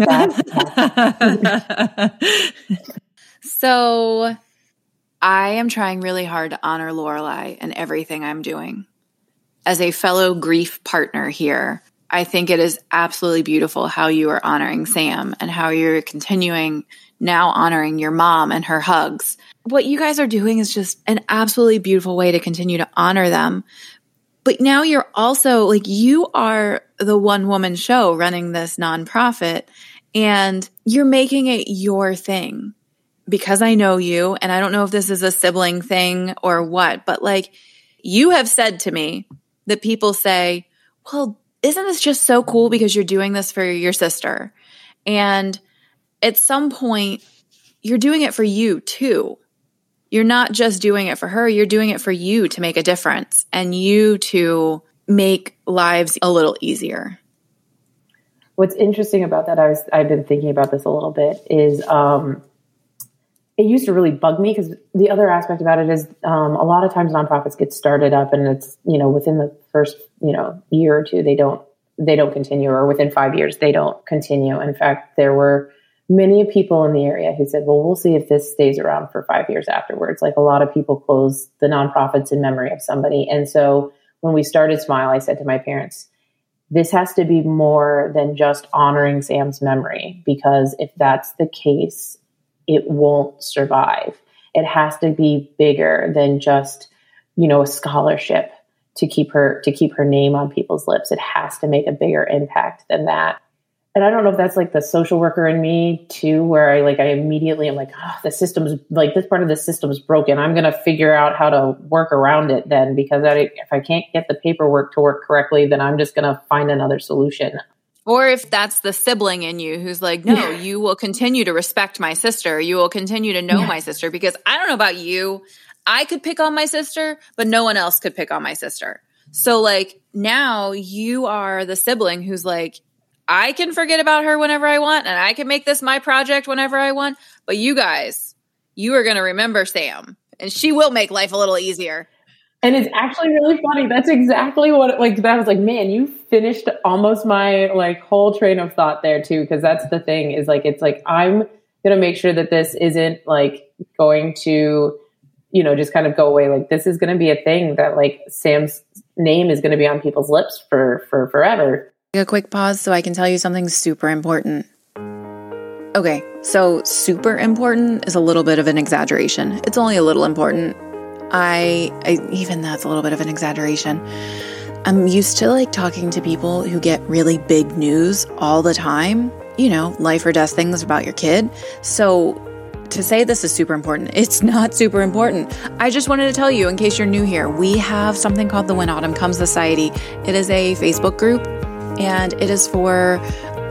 [LAUGHS] so I am trying really hard to honor Lorelai and everything I'm doing. As a fellow grief partner here, I think it is absolutely beautiful how you are honoring Sam and how you're continuing now honoring your mom and her hugs. What you guys are doing is just an absolutely beautiful way to continue to honor them. But now you're also like, you are the one woman show running this nonprofit and you're making it your thing because I know you. And I don't know if this is a sibling thing or what, but like you have said to me that people say, well, isn't this just so cool because you're doing this for your sister? And at some point, you're doing it for you too. You're not just doing it for her, you're doing it for you to make a difference and you to make lives a little easier. What's interesting about that, I was I've been thinking about this a little bit, is um, it used to really bug me because the other aspect about it is um, a lot of times nonprofits get started up and it's you know within the first you know year or two they don't they don't continue or within five years they don't continue. In fact, there were many people in the area who said, well, we'll see if this stays around for five years afterwards. Like a lot of people close the nonprofits in memory of somebody. And so when we started Smile, I said to my parents, this has to be more than just honoring Sam's memory, because if that's the case, it won't survive. It has to be bigger than just, you know, a scholarship to keep her to keep her name on people's lips. It has to make a bigger impact than that and I don't know if that's like the social worker in me too, where I like I immediately am like, oh, the system's like this part of the system's broken. I'm going to figure out how to work around it then, because I, if I can't get the paperwork to work correctly, then I'm just going to find another solution. Or if that's the sibling in you who's like, no, yeah. you will continue to respect my sister. You will continue to know yeah. my sister because I don't know about you. I could pick on my sister, but no one else could pick on my sister. So like now you are the sibling who's like, I can forget about her whenever I want and I can make this my project whenever I want. But you guys, you are going to remember Sam and she will make life a little easier. And it's actually really funny. That's exactly what like that was like, man, you finished almost my like whole train of thought there too because that's the thing is like it's like I'm going to make sure that this isn't like going to you know just kind of go away like this is going to be a thing that like Sam's name is going to be on people's lips for for forever a quick pause so I can tell you something super important. Okay, so super important is a little bit of an exaggeration. It's only a little important. I, I even that's a little bit of an exaggeration. I'm used to like talking to people who get really big news all the time, you know, life or death things about your kid. So to say this is super important, it's not super important. I just wanted to tell you, in case you're new here, we have something called the When Autumn Comes Society. It is a Facebook group and it is for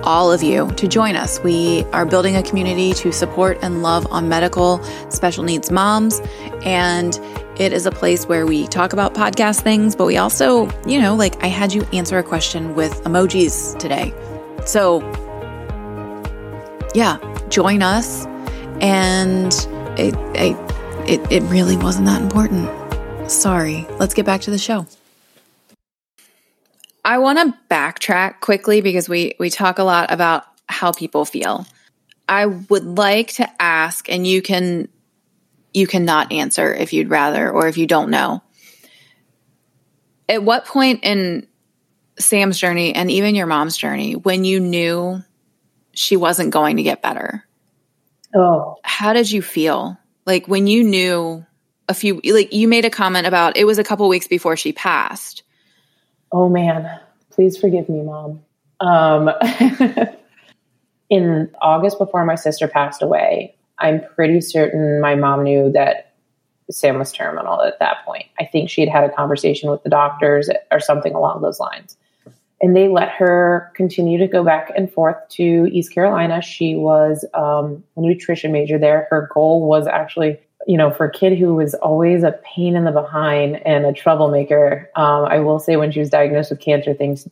all of you to join us. We are building a community to support and love on medical special needs moms. And it is a place where we talk about podcast things, but we also, you know, like I had you answer a question with emojis today. So, yeah, join us. And it, it, it, really wasn't that important. Sorry. Let's get back to the show. I want to backtrack quickly because we we talk a lot about how people feel. I would like to ask and you can you cannot answer if you'd rather or if you don't know. At what point in Sam's journey and even your mom's journey when you knew she wasn't going to get better? Oh, how did you feel? Like when you knew a few like you made a comment about it was a couple weeks before she passed Oh man, please forgive me, mom. Um, [LAUGHS] in August before my sister passed away, I'm pretty certain my mom knew that Sam was terminal at that point. I think she had had a conversation with the doctors or something along those lines. And they let her continue to go back and forth to East Carolina. She was um, a nutrition major there. Her goal was actually you know, for a kid who was always a pain in the behind and a troublemaker, um, I will say when she was diagnosed with cancer, things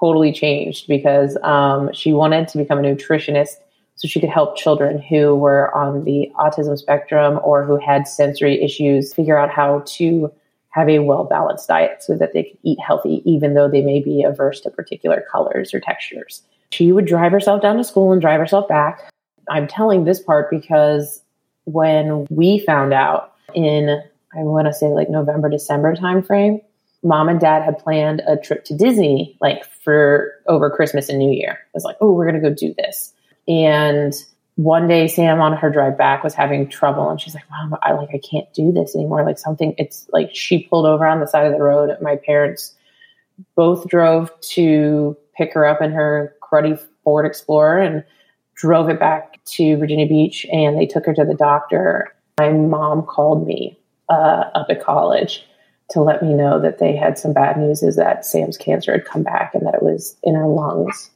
totally changed because um, she wanted to become a nutritionist so she could help children who were on the autism spectrum or who had sensory issues figure out how to have a well balanced diet so that they could eat healthy, even though they may be averse to particular colors or textures. She would drive herself down to school and drive herself back. I'm telling this part because when we found out in I want to say like November December timeframe, mom and dad had planned a trip to Disney like for over Christmas and New Year. It was like, oh, we're gonna go do this. And one day Sam on her drive back was having trouble and she's like, Mom, I like I can't do this anymore. Like something it's like she pulled over on the side of the road. My parents both drove to pick her up in her cruddy Ford Explorer and drove it back to Virginia Beach and they took her to the doctor. My mom called me uh, up at college to let me know that they had some bad news is that Sam's cancer had come back and that it was in her lungs.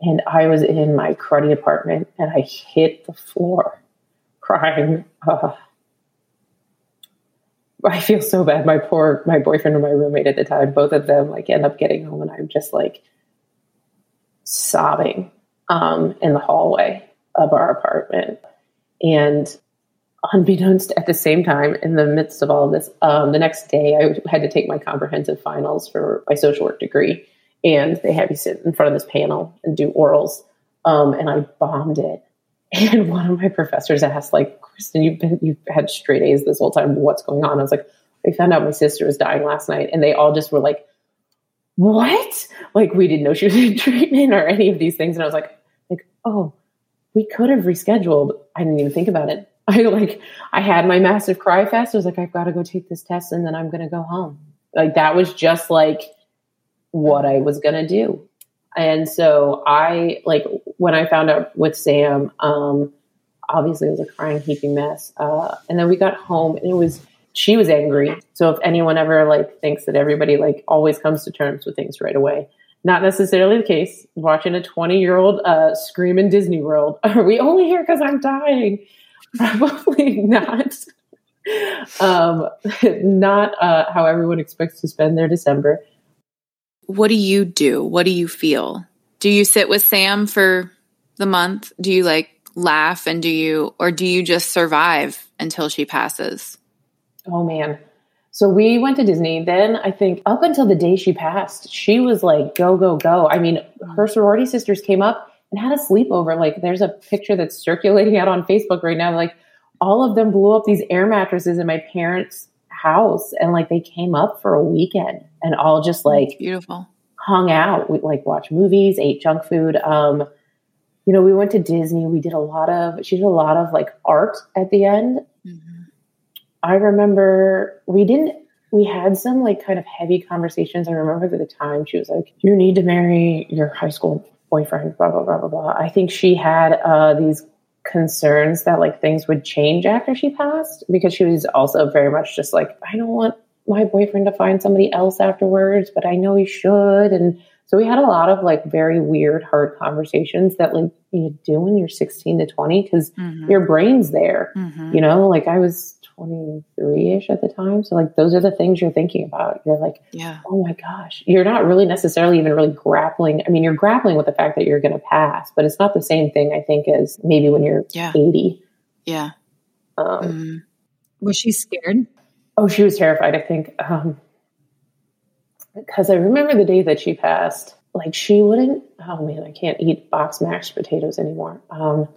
And I was in my cruddy apartment and I hit the floor crying. Uh, I feel so bad. My poor, my boyfriend and my roommate at the time, both of them like end up getting home and I'm just like sobbing um, in the hallway of our apartment. And unbeknownst at the same time, in the midst of all of this, um, the next day I had to take my comprehensive finals for my social work degree. And they had me sit in front of this panel and do orals. Um, and I bombed it. [LAUGHS] And one of my professors asked, like, Kristen, you've been, you've had straight A's this whole time. What's going on? I was like, I found out my sister was dying last night. And they all just were like, what? Like, we didn't know she was [LAUGHS] in treatment or any of these things. And I was like, like, oh, we could have rescheduled. I didn't even think about it. [LAUGHS] I like, I had my massive cry fest. I was like, I've got to go take this test and then I'm to go home. Like, that was just like what I was to do. And so I, like, when I found out with Sam, um, obviously it was a crying, heaping mess. Uh, and then we got home and it was, she was angry. So if anyone ever like thinks that everybody like always comes to terms with things right away, not necessarily the case. Watching a 20 year old uh, scream in Disney World. Are we only here because I'm dying? [LAUGHS] Probably not. um, [LAUGHS] not uh, how everyone expects to spend their December. What do you do? What do you feel? Do you sit with Sam for the month? Do you like laugh and do you, or do you just survive until she passes? Oh man. So we went to Disney. Then I think up until the day she passed, she was like, go, go, go. I mean, her sorority sisters came up and had a sleepover. Like, there's a picture that's circulating out on Facebook right now. Like, all of them blew up these air mattresses in my parents' house and like they came up for a weekend and all just like beautiful hung out. We like watched movies, ate junk food. Um, you know, we went to Disney. We did a lot of, she did a lot of like art at the end. Mm-hmm I remember we didn't we had some like kind of heavy conversations. I remember at the time she was like, "You need to marry your high school boyfriend." Blah blah blah blah blah. I think she had uh, these concerns that like things would change after she passed because she was also very much just like, I don't want my boyfriend to find somebody else afterwards, but I know he should. And so we had a lot of like very weird, hard conversations that like you do when you're 16 to 20 because mm-hmm. your brain's there. Mm-hmm. You know, like I was 23 ish at the time. So, like, those are the things you're thinking about. You're like, yeah. oh my gosh. You're not really necessarily even really grappling. I mean, you're grappling with the fact that you're going to pass, but it's not the same thing, I think, as maybe when you're yeah. 80. Yeah. Um, mm-hmm. Was she scared? Oh, she was terrified, I think. Um, because I remember the day that she passed, like she wouldn't, oh man, I can't eat box mashed potatoes anymore. Um,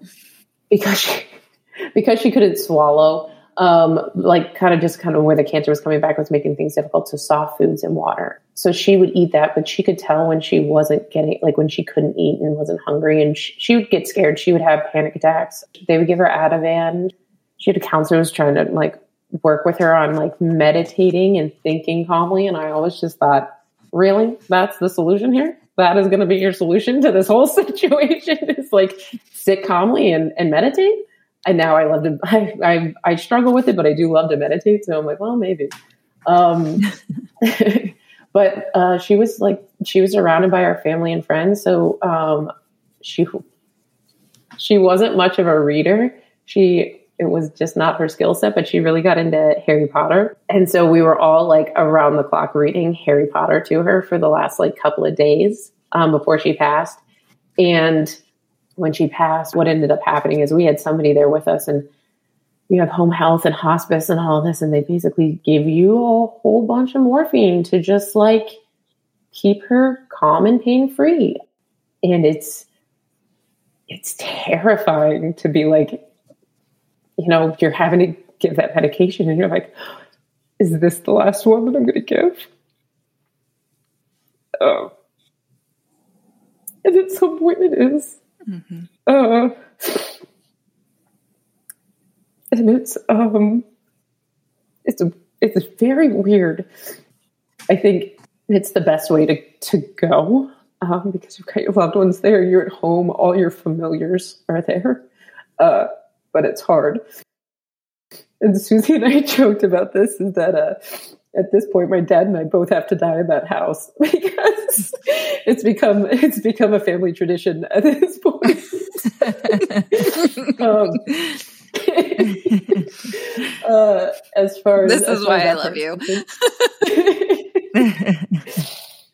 because she, [LAUGHS] because she couldn't swallow um, like kind of just kind of where the cancer was coming back was making things difficult. So soft foods and water. So she would eat that, but she could tell when she wasn't getting, like when she couldn't eat and wasn't hungry, and she, she would get scared. She would have panic attacks. They would give her Ativan. She had a counselor was trying to like work with her on like meditating and thinking calmly, and I always just thought, really, that's the solution here. That is going to be your solution to this whole [LAUGHS] situation. is like sit calmly and, and meditate and now I love to [LAUGHS] I, I, I struggle with it, but I do love to meditate. So I'm like, well, maybe. Um, [LAUGHS] but uh, she was like she was surrounded by our family and friends, so um, she she wasn't much of a reader. She it was just not her skill set, but she really got into Harry Potter. And so we were all like around the clock reading Harry Potter to her for the last like couple of days um, before she passed. And when she passed, what ended up happening is we had somebody there with us and you have home health and hospice and all this, and they basically give you a whole bunch of morphine to just like keep her calm and pain free. And it's it's terrifying to be like, you know, you're having to give that medication and you're like, is this the last one that I'm gonna give? Oh. And at some point it is. Mm-hmm. Uh, and it's um, it's it's very weird. I think it's the best way to to go um, because you've got your loved ones there. You're at home. All your familiars are there, uh, but it's hard. And Susie and I [LAUGHS] joked about this is that uh, at this point, my dad and I both have to die in that house [LAUGHS] because it's become it's become a family tradition at this point. [LAUGHS] um, [LAUGHS] uh, as far as this as is why I love you.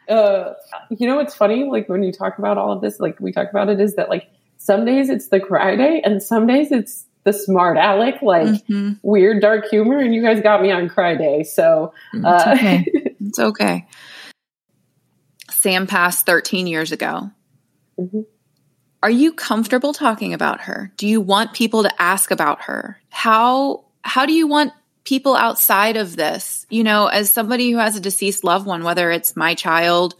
uh, you know what's funny? Like when you talk about all of this, like we talk about it, is that like some days it's the cry day, and some days it's the smart aleck, like mm-hmm. weird dark humor, and you guys got me on Cry Day. So mm, uh, it's, okay. [LAUGHS] it's okay. Sam passed 13 years ago. Mm-hmm. Are you comfortable talking about her? Do you want people to ask about her? How how do you want people outside of this? You know, as somebody who has a deceased loved one, whether it's my child,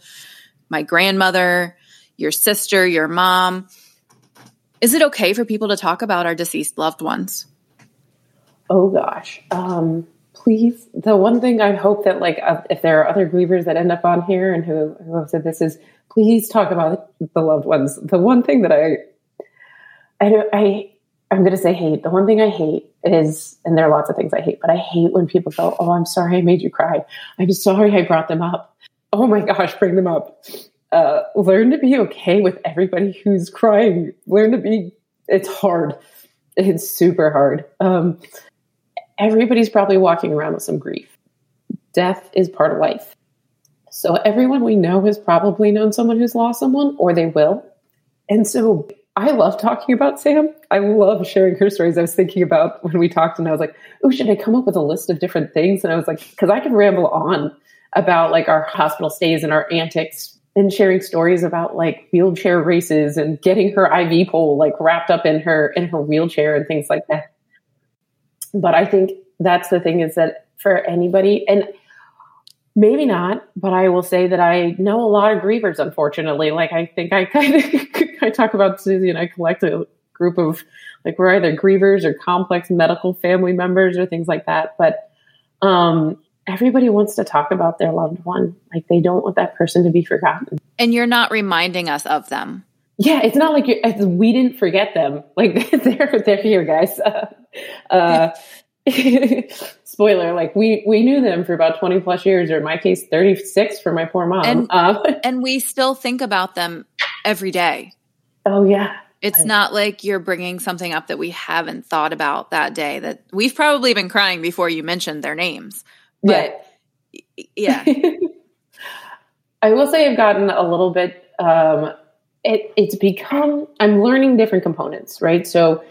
my grandmother, your sister, your mom, is it okay for people to talk about our deceased loved ones? Oh gosh. Um, please. The one thing I hope that like uh, if there are other grievers that end up on here and who, who have said this is please talk about the loved ones. The one thing that I I I I'm going to say hate. The one thing I hate is, and there are lots of things I hate, but I hate when people go, "Oh, I'm sorry I made you cry. I'm sorry I brought them up. Oh my gosh, bring them up." Uh, learn to be okay with everybody who's crying. Learn to be, it's hard. It's super hard. Um, everybody's probably walking around with some grief. Death is part of life. So everyone we know has probably known someone who's lost someone or they will. And so I love talking about Sam. I love sharing her stories. I was thinking about when we talked and I was like, oh, should I come up with a list of different things? And I was like, because I could ramble on about like our hospital stays and our antics and sharing stories about like wheelchair races and getting her IV pole like wrapped up in her in her wheelchair and things like that. But I think that's the thing is that for anybody and maybe not, but I will say that I know a lot of grievers unfortunately. Like I think I kind of [LAUGHS] I talk about Susie and I collect a group of like we're either grievers or complex medical family members or things like that. But um everybody wants to talk about their loved one. Like they don't want that person to be forgotten. And you're not reminding us of them. yeah, it's not like we didn't forget them. Like [LAUGHS] they're they're here, guys. Uh, uh, [LAUGHS] spoiler: like we we knew them for about twenty plus years, or in my case, thirty six for my poor mom. And, uh, [LAUGHS] and we still think about them every day. Oh yeah, it's not like you're bringing something up that we haven't thought about that day. That we've probably been crying before you mentioned their names. But yeah, yeah. [LAUGHS] I will say I've gotten a little bit. Um, it, it's become i'm learning different components right so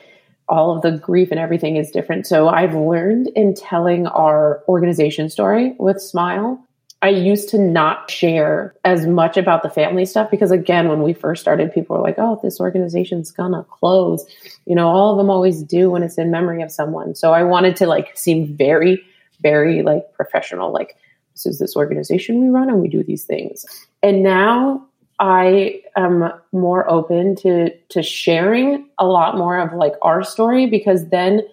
all of the grief and everything is different so i've learned in telling our organization story with smile i used to not share as much about the family stuff because again when we first started people were like oh this organization's gonna close you know all of them always do when it's in memory of someone so i wanted to like seem very very like professional like this is this organization we run and we do these things and now I am more open to to sharing a lot more of like our story because then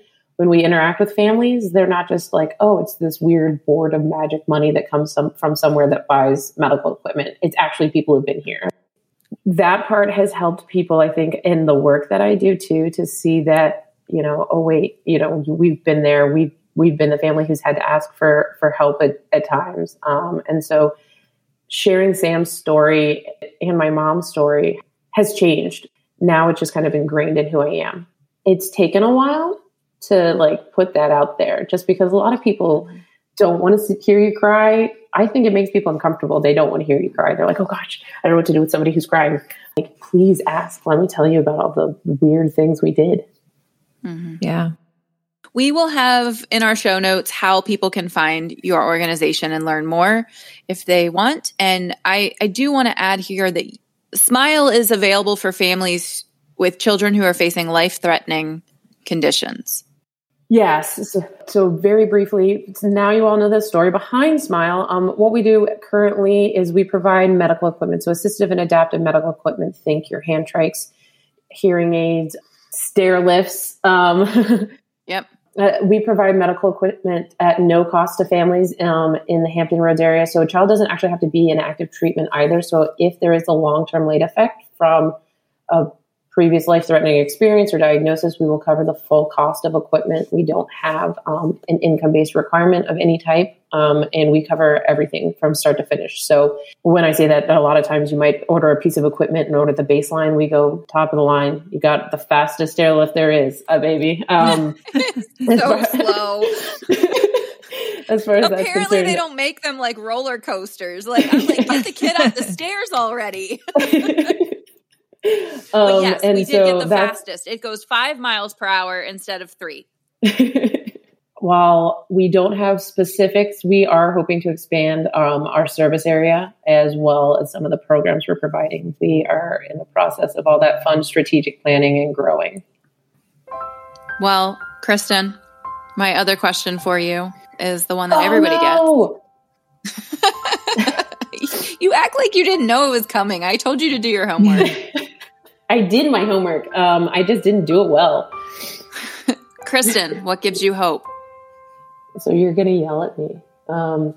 when we interact with families, they're not just like, oh, it's this weird board of magic money that comes some, from somewhere that buys medical equipment. It's actually people who've been here. That part has helped people, I think, in the work that I do too, to see that, you know, oh wait, you know, we've been there. We've we've been the family who's had to ask for for help at, at times. Um, and so sharing Sam's story and my mom's story has changed. Now it's just kind of ingrained in who I am. It's taken a while to like put that out there just because a lot of people don't want to hear you cry. I think it makes people uncomfortable. They don't want to hear you cry. They're like, oh gosh, I don't know what to do with somebody who's crying. Like, please ask. Let me tell you about all the weird things we did. Mm-hmm. Yeah. We will have in our show notes how people can find your organization and learn more if they want. And I, I do want to add here that Smile is available for families with children who are facing life threatening conditions. Yes. So, very briefly, now you all know the story behind Smile. Um, what we do currently is we provide medical equipment, so assistive and adaptive medical equipment. Think your hand trikes, hearing aids, stair lifts. Um, [LAUGHS] yep. Uh, we provide medical equipment at no cost to families um, in the Hampton Roads area. So a child doesn't actually have to be in active treatment either. So if there is a long term late effect from a previous life threatening experience or diagnosis, we will cover the full cost of equipment. We don't have um, an income based requirement of any type, um, and we cover everything from start to finish. So when I say that, that, a lot of times you might order a piece of equipment and order the baseline. We go top of the line. You got the fastest stairlift there is, a uh, baby. Um, [LAUGHS] so [LAUGHS] slow. as far as apparently they don't make them like roller coasters. Like I'm like, get the kid up the [LAUGHS] stairs already. [LAUGHS] Um, yes, we did so get the fastest. It goes five miles per hour instead of three. [LAUGHS] While we don't have specifics, we are hoping to expand um, our service area as well as some of the programs we're providing. We are in the process of all that fun strategic planning and growing. Well, Kristen, my other question for you is the one that oh, everybody no. gets. [LAUGHS] you act like you didn't know it was coming. I told you to do your homework. I did my homework. Um, I just didn't do it well. [LAUGHS] Kristen, what gives you hope? So you're going to yell at me. Um,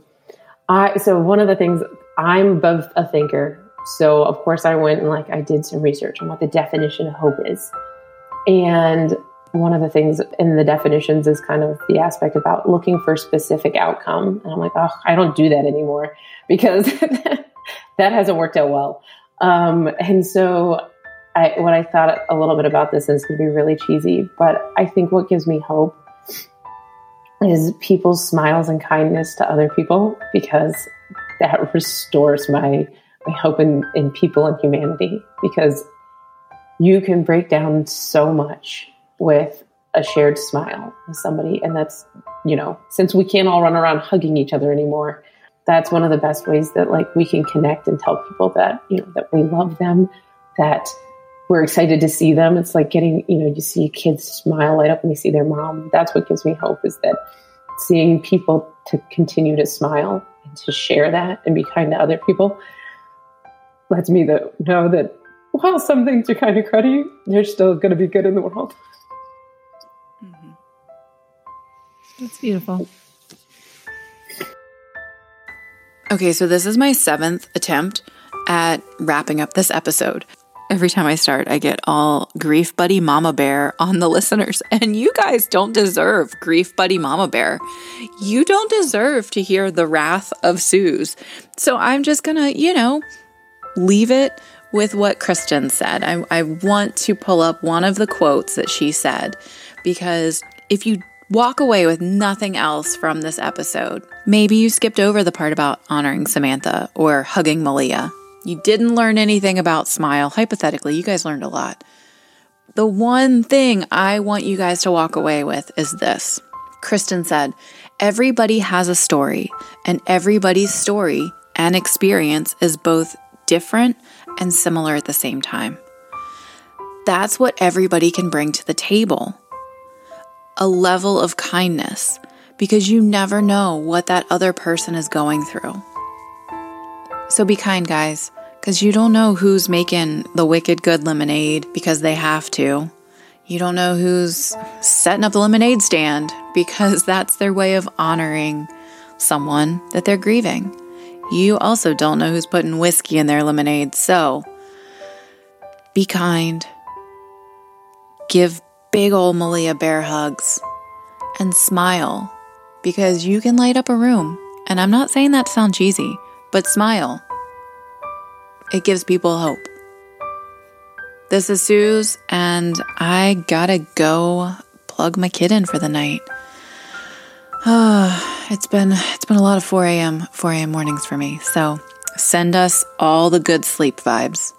I so one of the things I'm both a thinker. So of course I went and like I did some research on what the definition of hope is. And one of the things in the definitions is kind of the aspect about looking for specific outcome. And I'm like, oh, I don't do that anymore [LAUGHS] because [LAUGHS] that hasn't worked out well. Um, and so I, I thought a little bit about this, it's going to be really cheesy, but I think what gives me hope is people's smiles and kindness to other people because that [LAUGHS] restores my my hope in, in people and humanity because you can break down so much with a shared smile with somebody and that's you know since we can't all run around hugging each other anymore that's one of the best ways that like we can connect and tell people that you know that we love them that we're excited to see them. It's like getting, you know, you see kids smile light up when they see their mom. That's what gives me hope is that seeing people to continue to smile and to share that and be kind to other people lets me to know that while some things are kind of cruddy, they're still going to be good in the world. Mm-hmm. That's beautiful. Okay, so this is my seventh attempt at wrapping up this episode. Every time I start, I get all grief buddy mama bear on the [LAUGHS] listeners. And you guys don't deserve grief buddy mama bear. You don't deserve to hear the wrath of Suze. So I'm just going to, you know, leave it with what Kristen said. I, I want to pull up one of the quotes that she said because if you walk away with nothing else from this episode, maybe you skipped over the part about honoring Samantha or hugging Malia. You didn't learn anything about Smile. Hypothetically, you guys learned a lot. The one thing I want you guys to walk away with is this. Kristen said, Everybody has a story, and everybody's story and experience is both different and similar at the same time. That's what everybody can bring to the table a level of kindness because you never know what that other person is going through. So be kind, guys, because you don't know who's making the wicked good lemonade because they have to. You don't know who's setting up the lemonade stand [LAUGHS] because that's their way of honoring someone that they're grieving. You also don't know who's putting whiskey in their lemonade. So be kind. Give big old Malia bear hugs and smile because you can light up a room. And I'm not saying that to sound cheesy, but smile. It gives people hope. This is Suze, and I gotta go plug my kid in for the night. Oh, [SIGHS] it's been it's been a lot of 4 a.m. 4 a.m. mornings for me. So send us all the good sleep vibes.